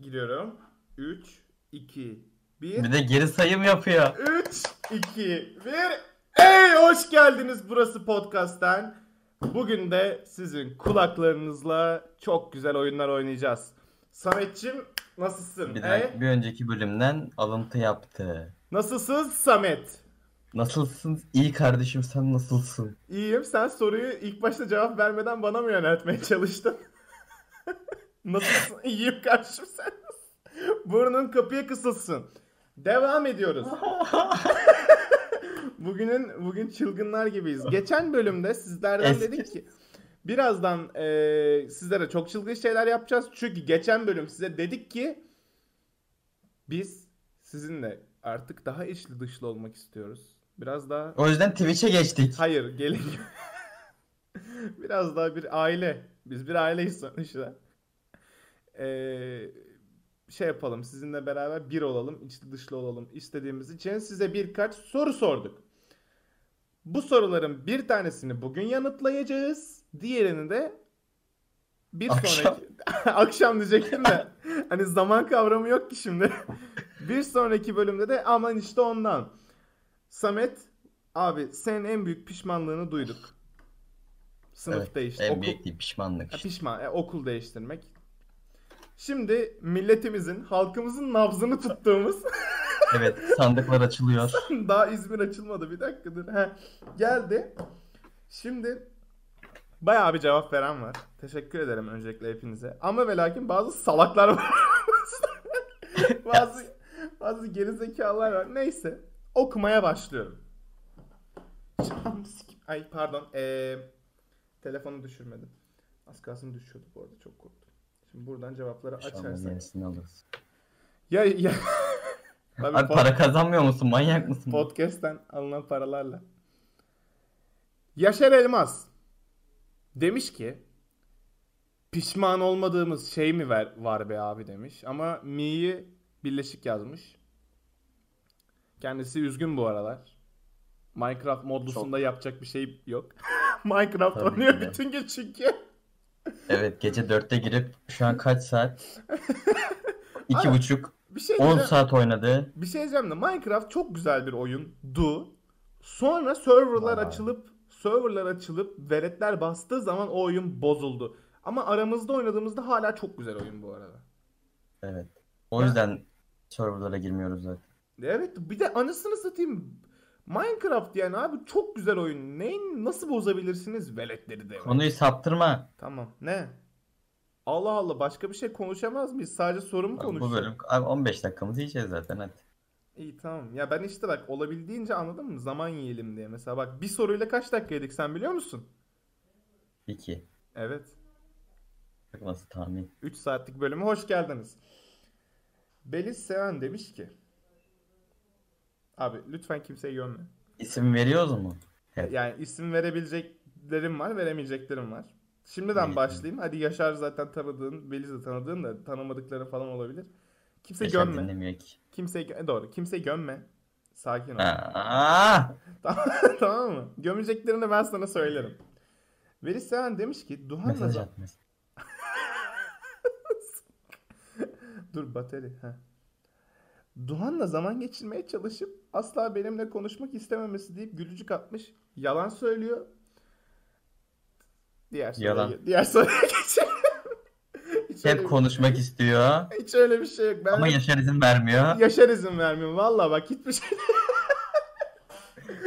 Giriyorum. 3, 2, 1. Bir de geri sayım yapıyor. 3, 2, 1. Hey hoş geldiniz burası podcast'ten. Bugün de sizin kulaklarınızla çok güzel oyunlar oynayacağız. Sametçim nasılsın? Bir, de, bir önceki bölümden alıntı yaptı. Nasılsın Samet? Nasılsın? İyi kardeşim sen nasılsın? İyiyim. Sen soruyu ilk başta cevap vermeden bana mı yöneltmeye çalıştın? Nasılsın? İyiyim kardeşim sen? Burnun kapıya kısılsın. Devam ediyoruz. Bugünün bugün çılgınlar gibiyiz. Geçen bölümde sizlerden Eski. dedik ki birazdan e, sizlere çok çılgın şeyler yapacağız. Çünkü geçen bölüm size dedik ki biz sizinle artık daha içli dışlı olmak istiyoruz. Biraz daha O yüzden Twitch'e geçtik. Hayır, gelin. Biraz daha bir aile. Biz bir aileyiz sonuçta. Ee, şey yapalım, sizinle beraber bir olalım, içli dışlı olalım istediğimiz için size birkaç soru sorduk. Bu soruların bir tanesini bugün yanıtlayacağız. Diğerini de bir Akşam. sonraki akşam diyecektim de hani zaman kavramı yok ki şimdi. bir sonraki bölümde de aman işte ondan. Samet abi senin en büyük pişmanlığını duyduk. Sınıf Evet, değişti. en okul, büyük değil pişmanlık. Ha, pişman, e, okul değiştirmek. Şimdi milletimizin, halkımızın nabzını tuttuğumuz Evet sandıklar açılıyor. Daha İzmir açılmadı bir dakikadır. Heh, geldi. Şimdi bayağı bir cevap veren var. Teşekkür ederim öncelikle hepinize. Ama ve lakin bazı salaklar var. bazı bazı gerizekalılar var. Neyse. Okumaya başlıyorum. Ay pardon. Ee, telefonu düşürmedim. Az kalsın düşüyordu bu arada çok korktum. Şimdi buradan cevapları açarsak. yenisini alırız. Ya ya. Abi pod- para kazanmıyor musun? Manyak mısın? Podcast'ten alınan paralarla. Yaşar Elmas demiş ki pişman olmadığımız şey mi ver, var be abi demiş. Ama mi'yi birleşik yazmış. Kendisi üzgün bu aralar. Minecraft modlusunda yapacak bir şey yok. Minecraft Tabii oynuyor bütün gün çünkü. Evet gece 4'te girip şu an kaç saat? İki buçuk. Bir şey 10 diyeceğim. saat oynadı. Bir şey diyeceğim de Minecraft çok güzel bir oyundu. Sonra serverlar Vay. açılıp serverlar açılıp veletler bastığı zaman o oyun bozuldu. Ama aramızda oynadığımızda hala çok güzel oyun bu arada. Evet. O yüzden serverlara girmiyoruz zaten. Evet bir de anısını satayım. Minecraft yani abi çok güzel oyun. Neyin nasıl bozabilirsiniz veletleri de? Konuyu saptırma. Tamam. Ne? Allah Allah başka bir şey konuşamaz mıyız? Sadece soru mu Bu konuşacağız? bölüm abi 15 dakikamızı yiyeceğiz zaten hadi. İyi tamam. Ya ben işte bak olabildiğince anladın mı? Zaman yiyelim diye. Mesela bak bir soruyla kaç dakika yedik sen biliyor musun? 2. Evet. Bak nasıl tahmin. 3 saatlik bölüme hoş geldiniz. Beliz Seven demiş ki Abi lütfen kimseyi gömme. İsim veriyoruz mu? Evet. Yani isim verebileceklerim var, veremeyeceklerim var. Şimdiden İyi. başlayayım. Hadi Yaşar zaten tanıdığın, Beliz de tanıdığın da tanımadıkları falan olabilir. Kimse Yaşar gömme. dinlemiyor ki. Kimse gö- doğru. Kimse gömme. Sakin ol. Tamam, tamam mı? Gömeceklerini ben sana söylerim. Veli Seven demiş ki Duhan'la mesaj za- atmaz. Dur bateri. Heh. Duhan'la zaman geçirmeye çalışıp asla benimle konuşmak istememesi deyip gülücük atmış. Yalan söylüyor. Diğer soruya, Yalan. diğer soruya geçelim. hiç, öyle, Hep konuşmak istiyor hiç öyle bir şey yok. Ben ama Yaşar izin vermiyor. Yaşar izin vermiyor. Vallahi bak hiçbir şey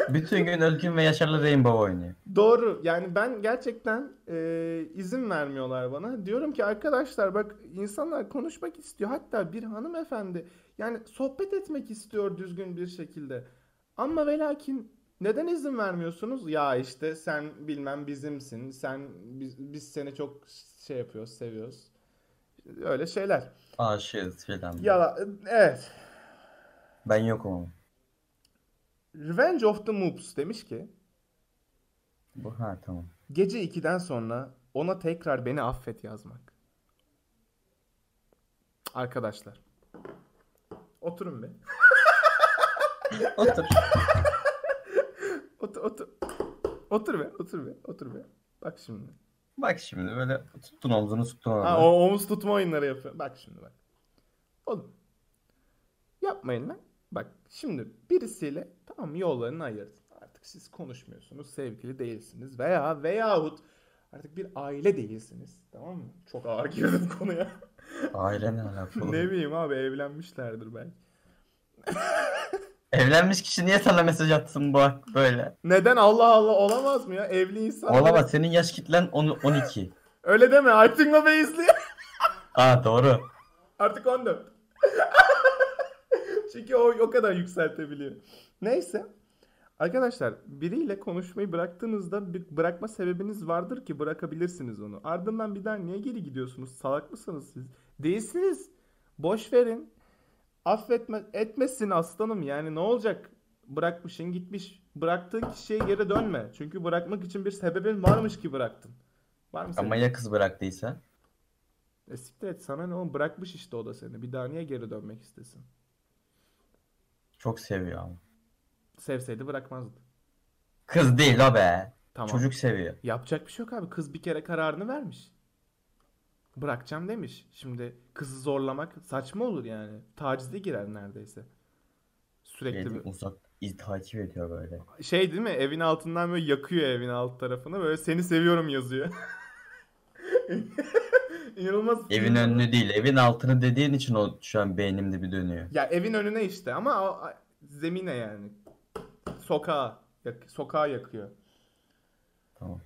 Bütün gün Ölgün ve Yaşar'la Rainbow oynuyor. Doğru. Yani ben gerçekten e, izin vermiyorlar bana. Diyorum ki arkadaşlar bak insanlar konuşmak istiyor. Hatta bir hanımefendi yani sohbet etmek istiyor düzgün bir şekilde. Ama ve lakin neden izin vermiyorsunuz? Ya işte sen bilmem bizimsin. Sen biz, biz seni çok şey yapıyoruz, seviyoruz. Öyle şeyler. Aşığız filan. Ya evet. Ben yokum ama. Revenge of the Moobs demiş ki Bu ha tamam. Gece 2'den sonra ona tekrar beni affet yazmak. Arkadaşlar. Oturun be. Otur. Otur, otur. Otur be, otur be, otur be. Bak şimdi. Bak şimdi böyle tuttun omzunu tuttun Ha, orada. o omuz tutma oyunları yapıyor. Bak şimdi bak. Oğlum. Yapmayın lan. Bak şimdi birisiyle tamam yollarını ayırdın. Artık siz konuşmuyorsunuz, sevgili değilsiniz veya veyahut artık bir aile değilsiniz. Tamam mı? Çok ağır girdim konuya. Aile ne alaka oğlum? ne bileyim abi evlenmişlerdir belki. Evlenmiş kişi niye sana mesaj atsın bu böyle? Neden Allah Allah olamaz mı ya? Evli insanlar. Olamaz senin yaş kitlen 10 12. Öyle deme. Alptin Baba izliyor. Aa doğru. Artık 14. Çünkü o o kadar yükseltebiliyor. Neyse. Arkadaşlar biriyle konuşmayı bıraktığınızda bir bırakma sebebiniz vardır ki bırakabilirsiniz onu. Ardından bir daha niye geri gidiyorsunuz? Salak mısınız siz? Değilsiniz. Boş verin. Affetme etmesin aslanım yani ne olacak? Bırakmışın gitmiş. Bıraktığın kişiye geri dönme. Çünkü bırakmak için bir sebebin varmış ki bıraktın. Var mı Ama senin? ya kız bıraktıysa? E siktir et sana ne oğlum bırakmış işte o da seni. Bir daha niye geri dönmek istesin? Çok seviyor ama. Sevseydi bırakmazdı. Kız değil o be. Tamam. Çocuk seviyor. Yapacak bir şey yok abi. Kız bir kere kararını vermiş. Bırakacağım demiş. Şimdi kızı zorlamak saçma olur yani. Tacize girer neredeyse. Sürekli Geldi, bir... uzak iz takip ediyor böyle. Şey değil mi? Evin altından böyle yakıyor evin alt tarafını. Böyle seni seviyorum yazıyor. İnanılmaz. Evin önünü değil, evin altını dediğin için o şu an beynimde bir dönüyor. Ya evin önüne işte ama o, a- zemine yani. Sokağa. Yak- sokağa yakıyor. Tamam.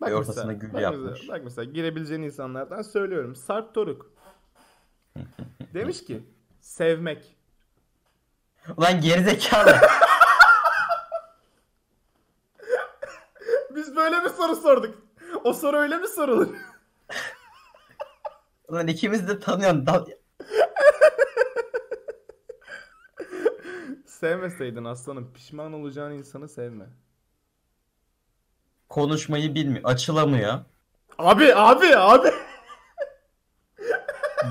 Bak Ve ortasına mesela, gül bak yapmış. Mesela, bak mesela girebileceğin insanlardan söylüyorum. Sarp Toruk. Demiş ki sevmek. Ulan gerizekalı. Biz böyle mi soru sorduk? O soru öyle mi sorulur? Ulan ikimiz de tanıyorsun. Dal... Sevmeseydin aslanım pişman olacağın insanı sevme. Konuşmayı bilmiyor. Açılamıyor. Abi abi abi.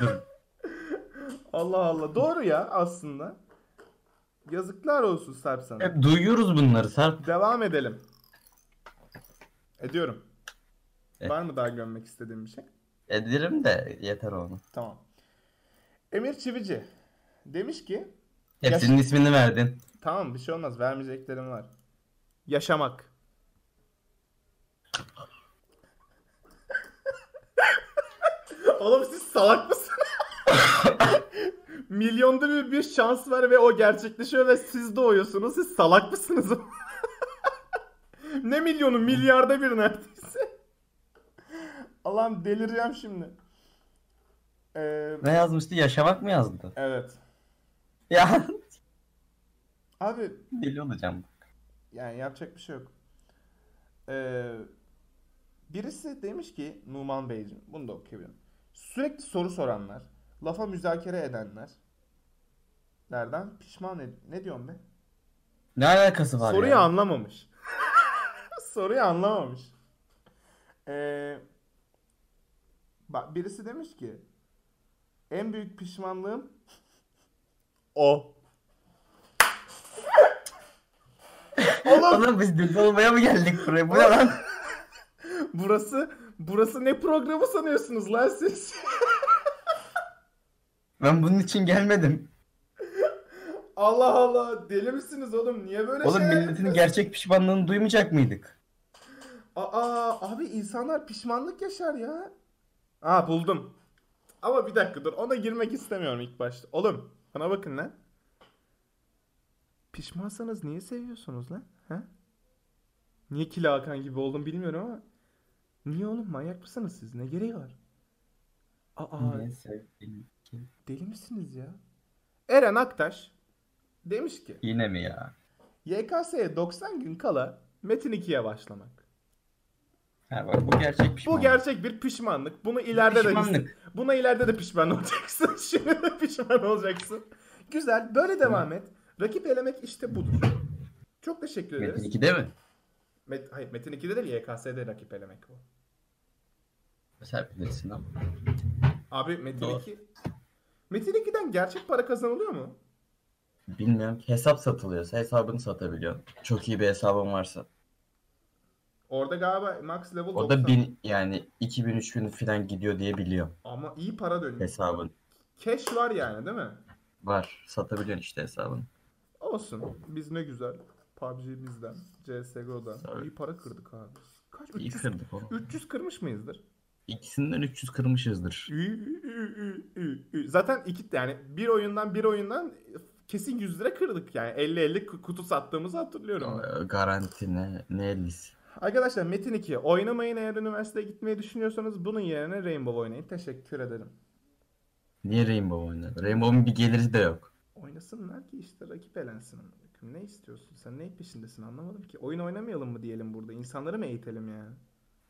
Dur. Allah Allah doğru ya aslında. Yazıklar olsun Sarp sana. Hep duyuyoruz bunları Sarp. Devam edelim. Ediyorum. E. Var mı daha görmek istediğin bir şey? Ederim de yeter onu. Tamam. Emir Çivici demiş ki Hepsinin ismini verdin. tamam bir şey olmaz vermeyeceklerim var. Yaşamak. Oğlum siz salak mısınız? Milyonda bir, bir şans var ve o gerçekleşiyor ve siz doğuyorsunuz. Siz salak mısınız? ne milyonu? Milyarda bir neredeyse. Allah'ım delireceğim şimdi. Ee, Ne yazmıştı? Yaşamak mı yazdı? evet. Ya Abi deli olacağım. yani yapacak bir şey yok. Ee, birisi demiş ki Numan Beyciğim bunu da okuyabilirim. Sürekli soru soranlar, lafa müzakere edenler nereden pişman ed ne diyorum be? Ne alakası var Soruyu ya? anlamamış. Soruyu anlamamış. Ee, bak birisi demiş ki en büyük pişmanlığım o. Oğlum Oğlum biz deli olmaya mı geldik buraya? Bu ne lan? burası burası ne programı sanıyorsunuz lan siz? Ben bunun için gelmedim. Allah Allah deli misiniz oğlum? Niye böyle Oğlum şey milletin gerçek pişmanlığını duymayacak mıydık? Aa abi insanlar pişmanlık yaşar ya. Aa buldum. Ama bir dakika dur ona girmek istemiyorum ilk başta. Oğlum bana bakın lan. Pişmansanız niye seviyorsunuz lan? Ha? Niye Kila Hakan gibi oldum bilmiyorum ama. Niye oğlum manyak mısınız siz? Ne gereği var? Aa Niye sevdiğim ki? deli misiniz ya? Eren Aktaş demiş ki Yine mi ya? YKS'ye 90 gün kala Metin 2'ye başlamak. Ha bak bu gerçek Bu pişmanlık. gerçek bir pişmanlık. Bunu ileride de Pişmanlık. buna ileride de pişman olacaksın. Şimdi de pişman olacaksın. Güzel. Böyle devam et. Rakip elemek işte budur. Çok teşekkür ederiz. Metin 2'de mi? Met, hayır Metin 2'de değil YKS'de rakip elemek bu. Sen bilirsin ama. Abi Metin Doğru. 2 Metin 2'den gerçek para kazanılıyor mu? Bilmiyorum hesap satılıyorsa hesabını satabiliyorsun. Çok iyi bir hesabın varsa. Orada galiba max level O da 90. bin yani 2000 3000 falan gidiyor diye biliyorum Ama iyi para dönüyor. hesabın. Cash var yani değil mi? Var. Satabiliyorsun işte hesabını. Olsun. Biz ne güzel. PUBG'mizden, CSGO'dan Tabii. iyi para kırdık abi. Kaç? İyi 300, kırdık oğlum. 300 kırmış mıyızdır? İkisinden 300 kırmışızdır. Ü, ü, ü, ü, ü. Zaten iki yani bir oyundan bir oyundan kesin 100 lira kırdık yani 50-50 kutu sattığımızı hatırlıyorum. Ee, Garanti ne? Ne ellisi? Arkadaşlar Metin 2 oynamayın eğer üniversiteye gitmeyi düşünüyorsanız bunun yerine Rainbow oynayın. Teşekkür ederim. Niye Rainbow oynadı? Rainbow'un bir geliri de yok. Oynasınlar ki işte rakip elensin. Ne istiyorsun? Sen neyin peşindesin anlamadım ki. Oyun oynamayalım mı diyelim burada? İnsanları mı eğitelim yani?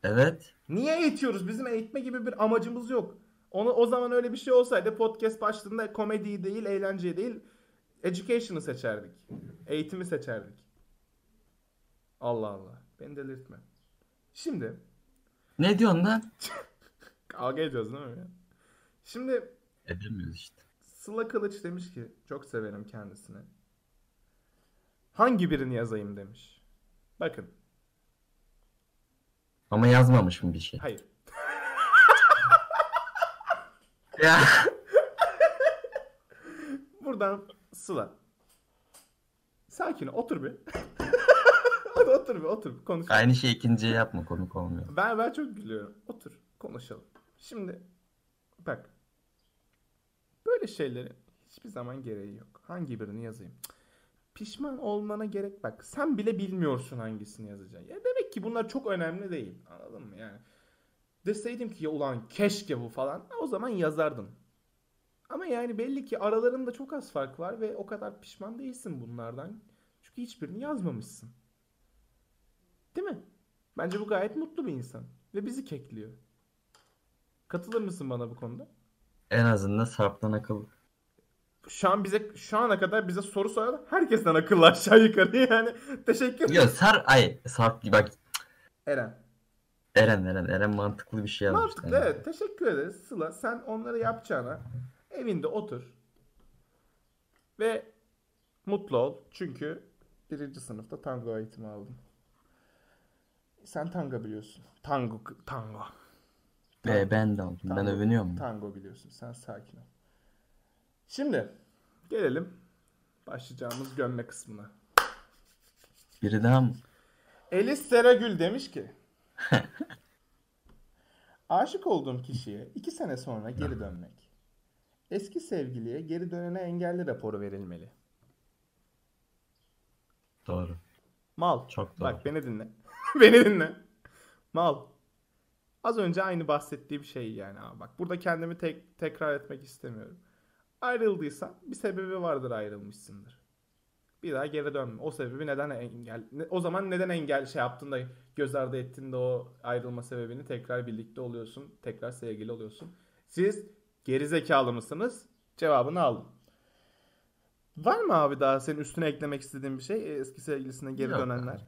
Evet. Niye eğitiyoruz? Bizim eğitme gibi bir amacımız yok. Onu o zaman öyle bir şey olsaydı podcast başlığında komedi değil, eğlence değil, education'ı seçerdik. Eğitimi seçerdik. Allah Allah. Beni delirtme. Şimdi Ne diyorsun lan? kavga ediyoruz değil mi? Şimdi Edemiyoruz işte. Sıla Kılıç demiş ki çok severim kendisini. Hangi birini yazayım demiş. Bakın. Ama yazmamış mı bir şey? Hayır. Ya. Buradan Sıla. Sakin otur bir. Hadi otur bir otur bir konuş. Aynı şey ikinciye yapma komik olmuyor. Ben ben çok gülüyorum. Otur konuşalım. Şimdi bak. Böyle şeylerin hiçbir zaman gereği yok. Hangi birini yazayım? Pişman olmana gerek bak. Sen bile bilmiyorsun hangisini yazacaksın. Ya demek ki bunlar çok önemli değil. Anladın mı yani? Deseydim ki ya ulan keşke bu falan. O zaman yazardım. Ama yani belli ki aralarında çok az fark var ve o kadar pişman değilsin bunlardan. Çünkü hiçbirini yazmamışsın. Değil mi? Bence bu gayet mutlu bir insan. Ve bizi kekliyor. Katılır mısın bana bu konuda? En azından Sarp'tan akıl. Şu an bize şu ana kadar bize soru soran herkesten akıllı aşağı yukarı yani. Teşekkür ederim. Yok Sar ay Sarp bak Eren. Eren Eren Eren mantıklı bir şey yazmış. Mantıklı evet. Teşekkür ederiz Sıla. Sen onları yapacağına evinde otur. Ve mutlu ol. Çünkü birinci sınıfta tango eğitimi aldım. Sen tango biliyorsun. Tango. Tango. Ee, ben de aldım. Ben Tango- övünüyorum. Tango biliyorsun. Sen sakin ol. Şimdi gelelim başlayacağımız gömme kısmına. Biri daha mı? Elis Seragül demiş ki Aşık olduğum kişiye iki sene sonra geri dönmek. Eski sevgiliye geri dönene engelli raporu verilmeli. Doğru. Mal. Çok Bak doğru. beni dinle. beni dinle. Mal. Az önce aynı bahsettiğim şey yani abi. Bak burada kendimi tek, tekrar etmek istemiyorum. Ayrıldıysan bir sebebi vardır ayrılmışsındır. Bir daha geri dönme. O sebebi neden engel o zaman neden engel şey yaptın da göz ardı ettin de o ayrılma sebebini tekrar birlikte oluyorsun. Tekrar sevgili oluyorsun. Siz geri zekalı mısınız? Cevabını aldım. Var mı abi daha senin üstüne eklemek istediğin bir şey? Eski sevgilisine geri Yok dönenler.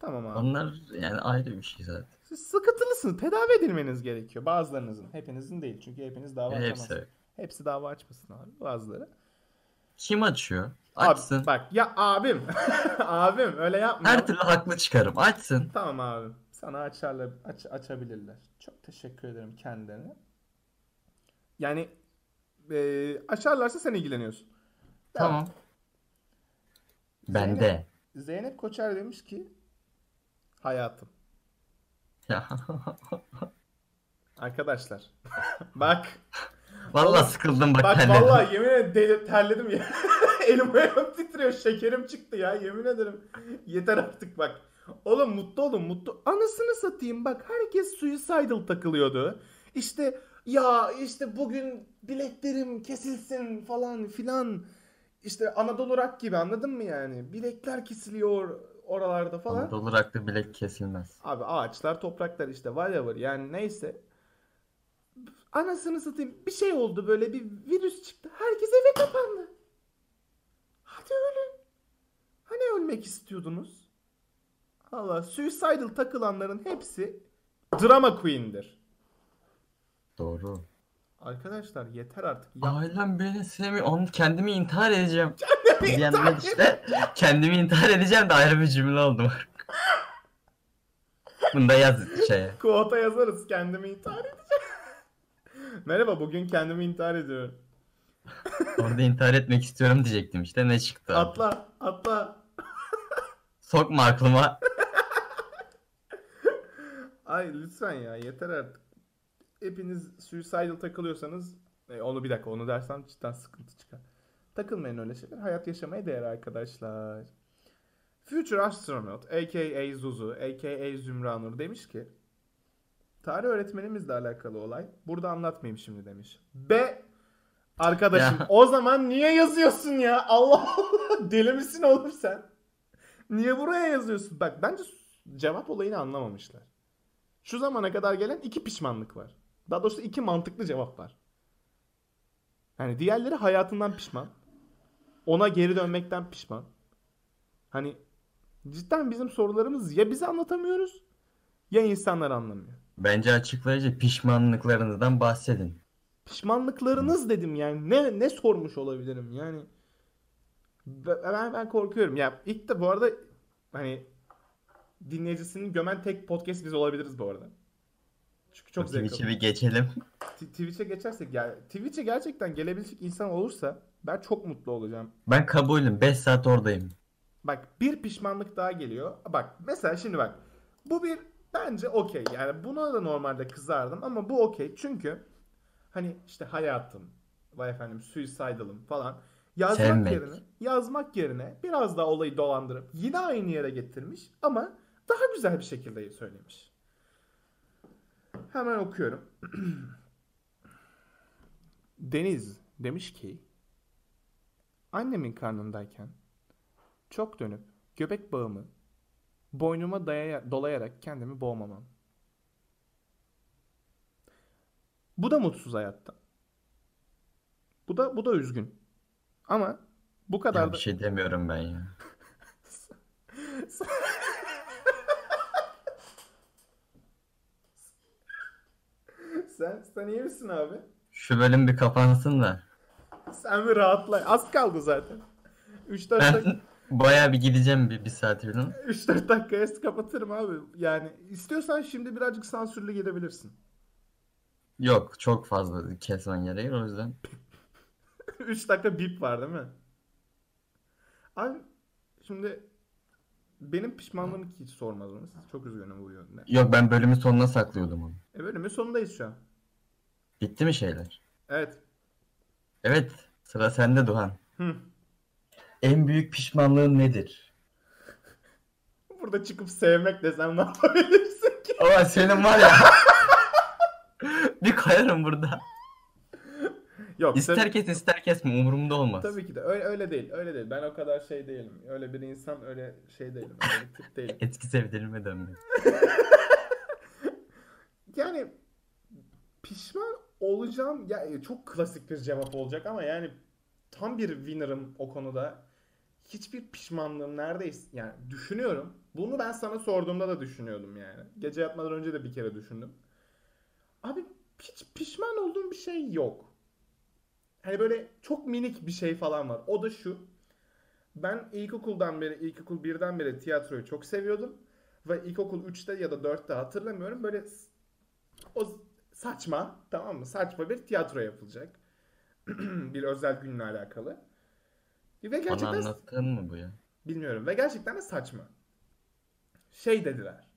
Abi. Tamam abi. Onlar yani ayrı bir şey zaten. Siz sıkıntılısınız. Tedavi edilmeniz gerekiyor. Bazılarınızın. Hepinizin değil. Çünkü hepiniz dava açamaz. Hepsi. Hepsi dava açmasın abi. Bazıları. Kim açıyor? Abi, Açsın. bak ya abim. abim öyle yapma. Her türlü haklı çıkarım. Açsın. Tamam abi. Sana açarlar, aç, açabilirler. Çok teşekkür ederim kendilerine. Yani e, açarlarsa sen ilgileniyorsun. Tamam. Bende. Zeynep Koçer demiş ki hayatım. Ya. Arkadaşlar. bak. Vallahi sıkıldım bak Bak kendime. vallahi yemin ederim deli- terledim ya. Elim ayağım titriyor. Şekerim çıktı ya. Yemin ederim. Yeter artık bak. Oğlum mutlu olun mutlu. Anasını satayım bak. Herkes suicidal takılıyordu. İşte ya işte bugün biletlerim kesilsin falan filan. İşte Anadolu Rock gibi anladın mı yani? Bilekler kesiliyor oralarda falan. Anadolu bilek kesilmez. Abi ağaçlar, topraklar işte whatever yani neyse. Anasını satayım bir şey oldu böyle bir virüs çıktı. Herkes eve kapandı. Hadi ölün. Hani ölmek istiyordunuz? Allah suicidal takılanların hepsi drama queen'dir. Doğru. Arkadaşlar yeter artık. Ya, Ailem beni sevmiyor. Onu kendimi intihar edeceğim. Diyenler işte kendimi intihar edeceğim de ayrı bir cümle oldu. Bunu da yaz şeye. Quote'a yazarız kendimi intihar edeceğim. Merhaba bugün kendimi intihar ediyorum. Orada intihar etmek istiyorum diyecektim işte ne çıktı? Atla atla. Sokma aklıma. Ay lütfen ya yeter artık. Hepiniz suicidal takılıyorsanız e, onu bir dakika onu dersem cidden sıkıntı çıkar. Takılmayın öyle şeyler. Hayat yaşamaya değer arkadaşlar. Future Astronaut aka Zuzu aka Zümranur demiş ki Tarih öğretmenimizle alakalı olay. Burada anlatmayayım şimdi demiş. Be arkadaşım Ya. o zaman niye yazıyorsun ya? Allah Allah deli misin oğlum sen? Niye buraya yazıyorsun? Bak bence cevap olayını anlamamışlar. Şu zamana kadar gelen iki pişmanlık var. Daha doğrusu iki mantıklı cevap var. Yani diğerleri hayatından pişman. Ona geri dönmekten pişman. Hani cidden bizim sorularımız ya bize anlatamıyoruz ya insanlar anlamıyor. Bence açıklayıcı pişmanlıklarınızdan bahsedin. Pişmanlıklarınız dedim yani. Ne ne sormuş olabilirim yani. Ben, ben korkuyorum. Ya ilk de bu arada hani dinleyicisini gömen tek podcast biz olabiliriz bu arada. Çünkü çok zevk Twitch'e bir geçelim. Twitch'e geçersek ya Twitch'e gerçekten gelebilecek insan olursa ben çok mutlu olacağım. Ben kabulüm. 5 saat oradayım. Bak bir pişmanlık daha geliyor. Bak mesela şimdi bak. Bu bir bence okey. Yani buna da normalde kızardım ama bu okey. Çünkü hani işte hayatım, vay efendim suicidal'ım falan yazmak Sevmek. yerine yazmak yerine biraz daha olayı dolandırıp yine aynı yere getirmiş ama daha güzel bir şekilde söylemiş. Hemen okuyorum. Deniz demiş ki annemin karnındayken çok dönüp göbek bağımı boynuma dayaya- dolayarak kendimi boğmamam. Bu da mutsuz hayatta. Bu da bu da üzgün. Ama bu kadar Ya da bir şey demiyorum ben ya. Sen sen iyi misin abi? Şu bölüm bir kapansın da. Sen bir rahatla. Az kaldı zaten. 3-4 dakika Ben bayağı bir gideceğim bir, bir saat falan. 3-4 dakikaya kapatırım abi. Yani istiyorsan şimdi birazcık sansürlü gidebilirsin. Yok çok fazla kesmen gereği o yüzden. 3 dakika bip var değil mi? Abi şimdi benim pişmanlığımı hiç sormadınız. Çok üzgünüm bu yönde. Yok ben bölümün sonuna saklıyordum onu. E bölümün sonundayız şu an. Bitti mi şeyler? Evet. Evet sıra sende Duhan. Hı. En büyük pişmanlığın nedir? Burada çıkıp sevmek desem ne yapabilirsin ki? Ama senin var ya. bir kayarım burada. Yok İster tabii, kes ister kesme umurumda olmaz. tabii ki de öyle, öyle değil. Öyle değil. Ben o kadar şey değilim. Öyle bir insan öyle şey değilim. Öyle bir tip değilim. Eski sevgilime dönmek. Yani pişman olacağım. Ya e, çok klasik bir cevap olacak ama yani tam bir winner'ım o konuda. Hiçbir pişmanlığım neredeyse yani düşünüyorum. Bunu ben sana sorduğumda da düşünüyordum yani. Gece yatmadan önce de bir kere düşündüm. Abi hiç pişman olduğum bir şey yok. Hani böyle çok minik bir şey falan var. O da şu. Ben ilkokuldan beri, ilkokul birden beri tiyatroyu çok seviyordum. Ve ilkokul 3'te ya da 4'te hatırlamıyorum. Böyle o saçma tamam mı? Saçma bir tiyatro yapılacak. bir özel günle alakalı. Ve Bana gerçekten anlattığın mı bu ya? bilmiyorum ve gerçekten de saçma. Şey dediler.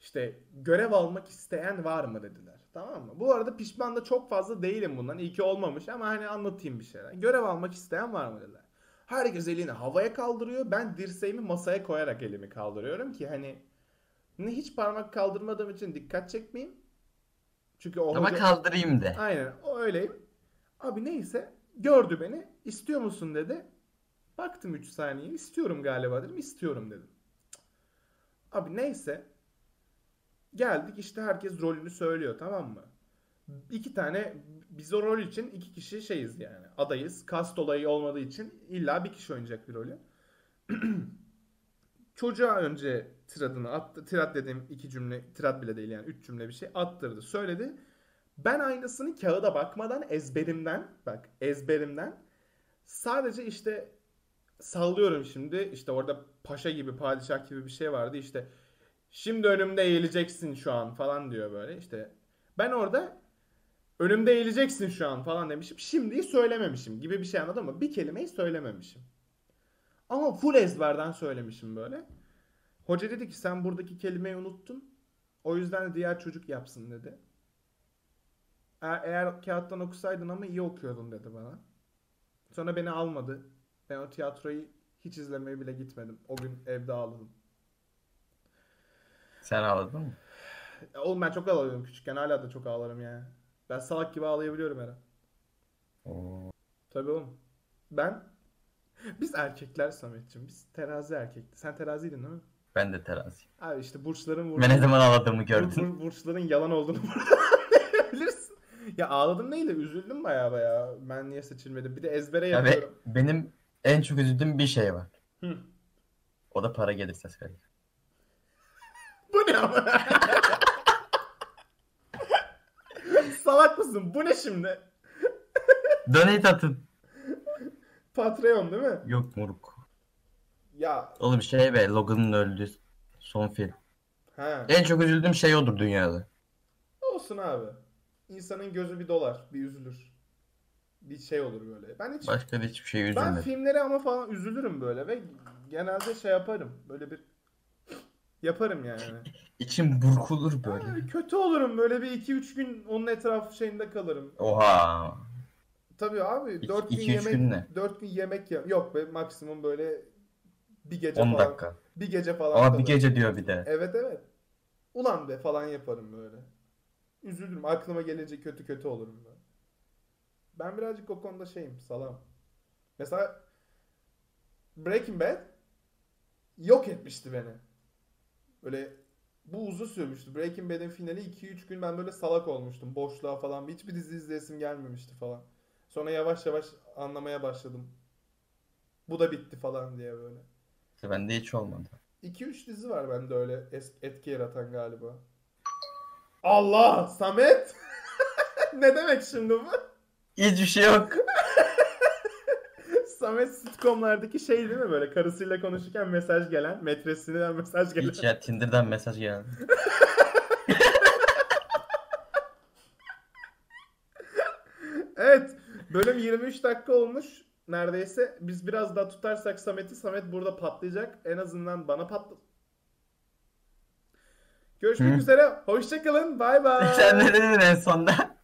İşte görev almak isteyen var mı dediler. Tamam mı? Bu arada pişman da çok fazla değilim bundan. İyi ki olmamış ama hani anlatayım bir şeyler. Görev almak isteyen var mı dediler. Herkes elini havaya kaldırıyor. Ben dirseğimi masaya koyarak elimi kaldırıyorum ki hani ne hiç parmak kaldırmadığım için dikkat çekmeyeyim. Çünkü o Ama hoca- kaldırayım de. Aynen o öyleyim. Abi neyse gördü beni. İstiyor musun dedi. Baktım 3 saniye. istiyorum galiba dedim. İstiyorum dedim. Abi neyse. Geldik işte herkes rolünü söylüyor tamam mı? İki tane biz o rol için iki kişi şeyiz yani. Adayız. Kast olayı olmadığı için illa bir kişi oynayacak bir rolü. Çocuğa önce tiradını attı. Tirad dediğim iki cümle, tirad bile değil yani üç cümle bir şey attırdı. Söyledi. Ben aynısını kağıda bakmadan ezberimden bak ezberimden sadece işte sallıyorum şimdi işte orada paşa gibi padişah gibi bir şey vardı işte şimdi önümde eğileceksin şu an falan diyor böyle işte ben orada Önümde eğileceksin şu an falan demişim. Şimdiyi söylememişim gibi bir şey anladın mı? Bir kelimeyi söylememişim. Ama full ezberden söylemişim böyle. Hoca dedi ki sen buradaki kelimeyi unuttun. O yüzden de diğer çocuk yapsın dedi. Eğer, eğer kağıttan okusaydın ama iyi okuyordun dedi bana. Sonra beni almadı. Ben o tiyatroyu hiç izlemeye bile gitmedim. O gün evde ağladım. Sen ağladın mı? Ya Oğlum ben çok ağlıyorum küçükken. Hala da çok ağlarım yani. Ben salak gibi ağlayabiliyorum her an. Oo. Tabii oğlum. Ben biz erkekler Sametciğim. Biz terazi erkekti. Sen teraziydin değil mi? Ben de teraziyim. Abi işte burçların Ben ne zaman ağladığımı gördün. bur- burçların yalan olduğunu anlayabilirsin. Ya ağladım de üzüldüm baya baya. Ben niye seçilmedim? Bir de ezbere Ya ve yapıyorum. benim en çok üzüldüğüm bir şey var. Hı. O da para gelirse söyle. Bu ne ama? Salak mısın? Bu ne şimdi? Donate atın. Patreon değil mi? Yok moruk. Ya Oğlum şey be Logan'ın öldüğü son film. ha. En çok üzüldüğüm şey odur dünyada. Olsun abi. İnsanın gözü bir dolar, bir üzülür. Bir şey olur böyle. Ben hiç Başka da hiçbir şey ben üzülmedim. filmlere ama falan üzülürüm böyle ve genelde şey yaparım. Böyle bir yaparım yani. İçim burkulur böyle. Böyle kötü olurum böyle bir 2-3 gün onun etrafı şeyinde kalırım. Oha. Tabii abi İki- 4 gün yemek gün ne? 4 gün yemek ye yok be maksimum böyle bir gece 10 falan. dakika. Bir gece falan Ama bir gece diyor bir de. Evet evet. Ulan be falan yaparım böyle. Üzülürüm. Aklıma gelince kötü kötü olurum ben. Ben birazcık o konuda şeyim. Salam. Mesela Breaking Bad yok etmişti beni. Böyle bu uzun sürmüştü. Breaking Bad'in finali 2-3 gün ben böyle salak olmuştum. Boşluğa falan. Hiçbir dizi izleyesim gelmemişti falan. Sonra yavaş yavaş anlamaya başladım. Bu da bitti falan diye böyle. İşte bende hiç olmadı. 2-3 dizi var bende öyle es- etki yaratan galiba. Allah! Samet! ne demek şimdi bu? Hiçbir şey yok. Samet sitcomlardaki şey değil mi böyle karısıyla konuşurken mesaj gelen, metresinden mesaj gelen. Hiç ya Tinder'dan mesaj geldi. Evet, bölüm 23 dakika olmuş neredeyse. Biz biraz daha tutarsak Samet'i, Samet burada patlayacak. En azından bana patla. Görüşmek Hı. üzere. Hoşçakalın. Bay bay. Sen ne dedin en sonda?